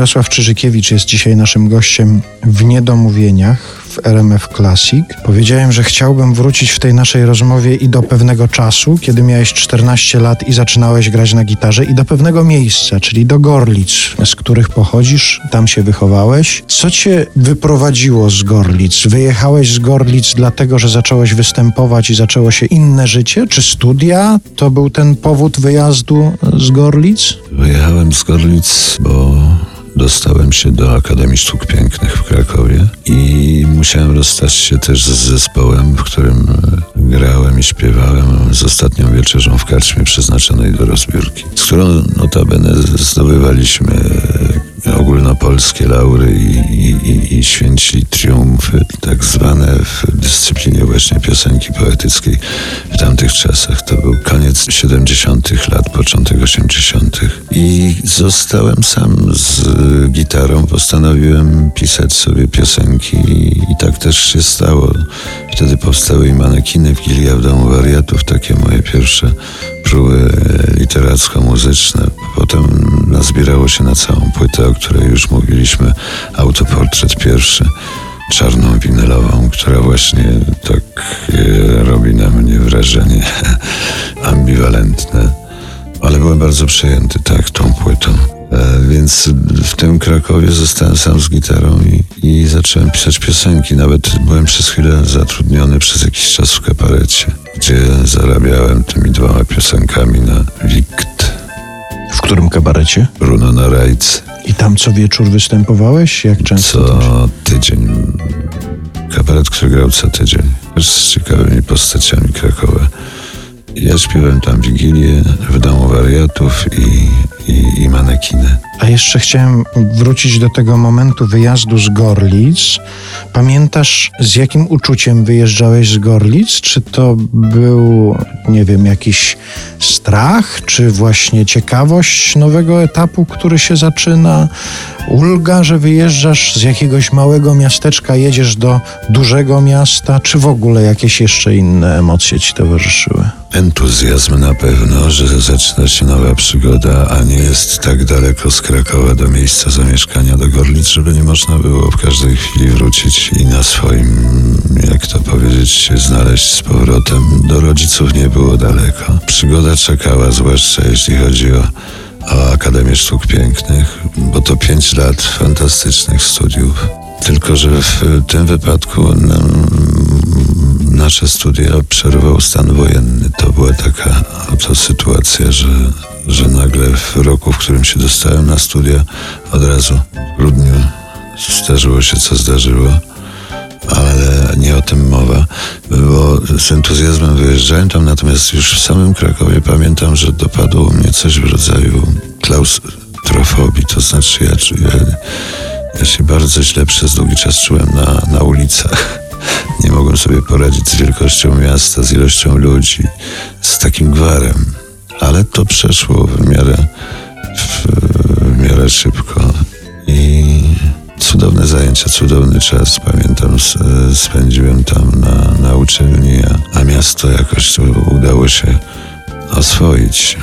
Mirosław Czyżykiewicz jest dzisiaj naszym gościem w Niedomówieniach w RMF Classic. Powiedziałem, że chciałbym wrócić w tej naszej rozmowie i do pewnego czasu, kiedy miałeś 14 lat i zaczynałeś grać na gitarze, i do pewnego miejsca, czyli do Gorlic, z których pochodzisz, tam się wychowałeś. Co cię wyprowadziło z Gorlic? Wyjechałeś z Gorlic dlatego, że zacząłeś występować i zaczęło się inne życie? Czy studia to był ten powód wyjazdu z Gorlic? Wyjechałem z Gorlic, bo dostałem się do Akademii Sztuk Pięknych w Krakowie i musiałem rozstać się też z zespołem, w którym e, grałem i śpiewałem z ostatnią wieczerzą w karczmie przeznaczonej do rozbiórki, z którą notabene zdobywaliśmy e, ogólnopolskie laury i, i, i święcili triumfy, tak zwane w dyscyplinie właśnie piosenki poetyckiej w tamtych czasach. To był koniec 70. lat, początek 80. I zostałem sam z gitarą, postanowiłem pisać sobie piosenki i tak też się stało. Wtedy powstały i manekiny w Gilia w Domu Wariatów, takie moje pierwsze próby literacko-muzyczne. Potem nazbierało się na całą płytę, o której już mówiliśmy, autoportret pierwszy czarną winylową, która właśnie tak e, robi na mnie wrażenie ambiwalentne. Byłem bardzo przejęty tak tą płytą. E, więc w tym Krakowie zostałem sam z gitarą i, i zacząłem pisać piosenki. Nawet byłem przez chwilę zatrudniony przez jakiś czas w kaparecie, gdzie zarabiałem tymi dwoma piosenkami na wikt. W którym kabarecie? Bruno na rajce. I tam co wieczór występowałeś? Jak często? Co tydzień. Kabaret, który grał co tydzień. Z ciekawymi postaciami Krakowa. Ja śpiewałem tam Wigilię w Domu Wariatów i, i, i manekiny. A jeszcze chciałem wrócić do tego momentu wyjazdu z Gorlic. Pamiętasz, z jakim uczuciem wyjeżdżałeś z Gorlic? Czy to był, nie wiem, jakiś strach, czy właśnie ciekawość nowego etapu, który się zaczyna? Ulga, że wyjeżdżasz z jakiegoś małego miasteczka, jedziesz do dużego miasta, czy w ogóle jakieś jeszcze inne emocje ci towarzyszyły? Entuzjazm na pewno, że zaczyna się nowa przygoda, a nie jest tak daleko z Krakowa do miejsca zamieszkania, do Gorlic, żeby nie można było w każdej chwili wrócić i na swoim, jak to powiedzieć, się znaleźć z powrotem. Do rodziców nie było daleko. Przygoda czekała, zwłaszcza jeśli chodzi o o Akademię Sztuk Pięknych, bo to pięć lat fantastycznych studiów. Tylko, że w tym wypadku nam, nasze studia przerwał stan wojenny. To była taka oto sytuacja, że, że nagle w roku, w którym się dostałem na studia, od razu w grudniu zdarzyło się, co zdarzyło ale nie o tym mowa, bo z entuzjazmem wyjeżdżałem tam, natomiast już w samym Krakowie pamiętam, że dopadło mnie coś w rodzaju klaustrofobii, to znaczy ja, ja, ja się bardzo źle przez długi czas czułem na, na ulicach. Mogłem sobie poradzić z wielkością miasta, z ilością ludzi, z takim gwarem, ale to przeszło w miarę, w, w miarę szybko i cudowne zajęcia, cudowny czas. Pamiętam, spędziłem tam na, na uczelni, a, a miasto jakoś udało się oswoić.